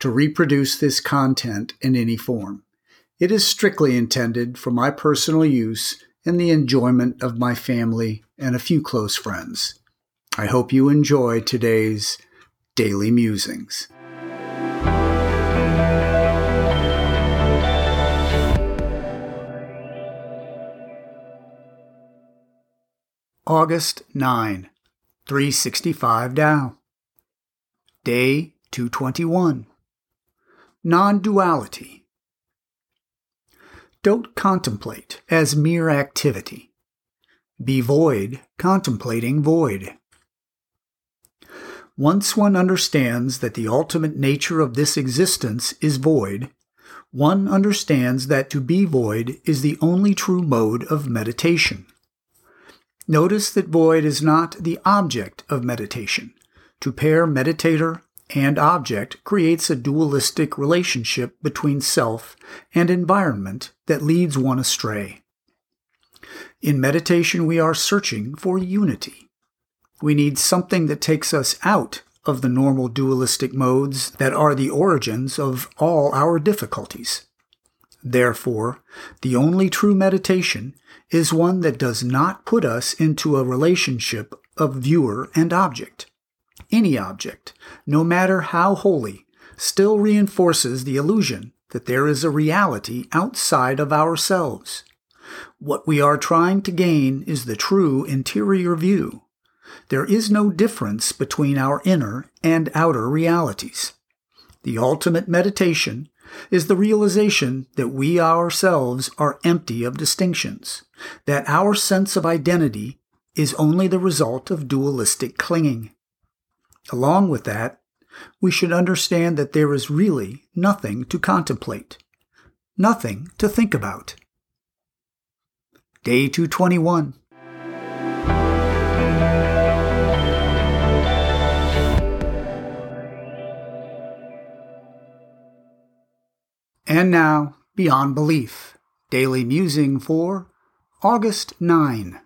to reproduce this content in any form. It is strictly intended for my personal use and the enjoyment of my family and a few close friends. I hope you enjoy today's Daily Musings. August 9, 365 Tao. Day 221. Non duality. Don't contemplate as mere activity. Be void, contemplating void. Once one understands that the ultimate nature of this existence is void, one understands that to be void is the only true mode of meditation. Notice that void is not the object of meditation. To pair meditator and object creates a dualistic relationship between self and environment that leads one astray. In meditation, we are searching for unity. We need something that takes us out of the normal dualistic modes that are the origins of all our difficulties. Therefore, the only true meditation is one that does not put us into a relationship of viewer and object. Any object, no matter how holy, still reinforces the illusion that there is a reality outside of ourselves. What we are trying to gain is the true interior view. There is no difference between our inner and outer realities. The ultimate meditation is the realization that we ourselves are empty of distinctions, that our sense of identity is only the result of dualistic clinging. Along with that, we should understand that there is really nothing to contemplate, nothing to think about. Day 221. And now, Beyond Belief, Daily Musing for August 9.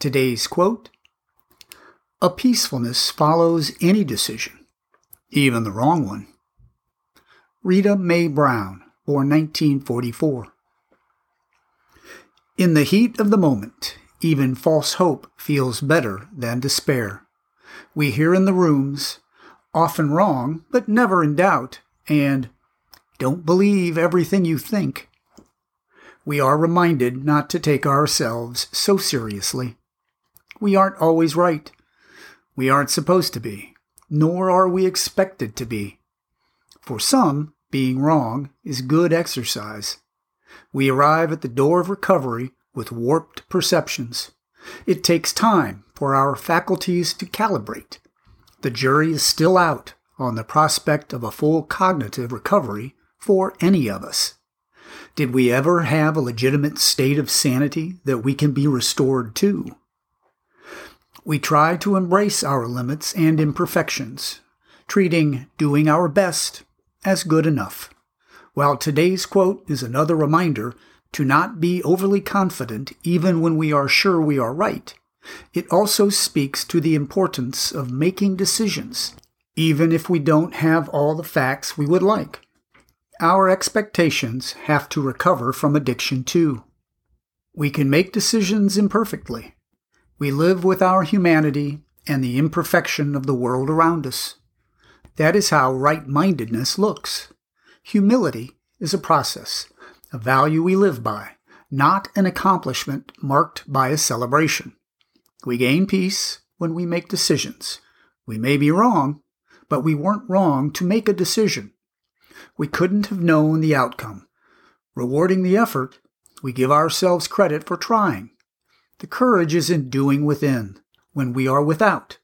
Today's quote A peacefulness follows any decision, even the wrong one. Rita Mae Brown, born 1944. In the heat of the moment, even false hope feels better than despair. We hear in the rooms, often wrong, but never in doubt, and don't believe everything you think. We are reminded not to take ourselves so seriously. We aren't always right. We aren't supposed to be, nor are we expected to be. For some, being wrong is good exercise. We arrive at the door of recovery with warped perceptions. It takes time for our faculties to calibrate. The jury is still out on the prospect of a full cognitive recovery for any of us. Did we ever have a legitimate state of sanity that we can be restored to? We try to embrace our limits and imperfections, treating doing our best as good enough. While today's quote is another reminder to not be overly confident even when we are sure we are right, it also speaks to the importance of making decisions, even if we don't have all the facts we would like. Our expectations have to recover from addiction too. We can make decisions imperfectly. We live with our humanity and the imperfection of the world around us. That is how right mindedness looks. Humility is a process, a value we live by, not an accomplishment marked by a celebration. We gain peace when we make decisions. We may be wrong, but we weren't wrong to make a decision. We couldn't have known the outcome. Rewarding the effort, we give ourselves credit for trying. The courage is in doing within, when we are without,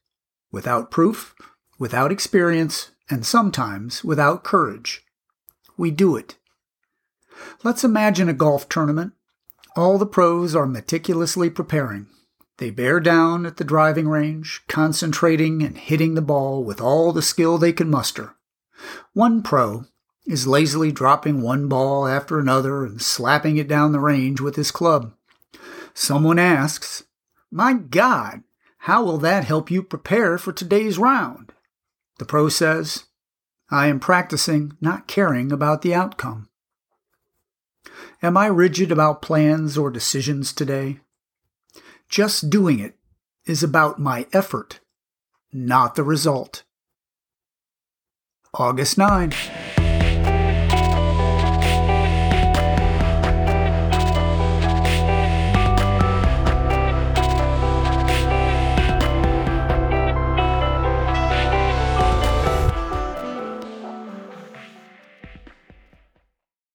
without proof, without experience, and sometimes without courage. We do it. Let's imagine a golf tournament. All the pros are meticulously preparing. They bear down at the driving range, concentrating and hitting the ball with all the skill they can muster. One pro is lazily dropping one ball after another and slapping it down the range with his club. Someone asks, My God, how will that help you prepare for today's round? The pro says, I am practicing not caring about the outcome. Am I rigid about plans or decisions today? Just doing it is about my effort, not the result. August 9.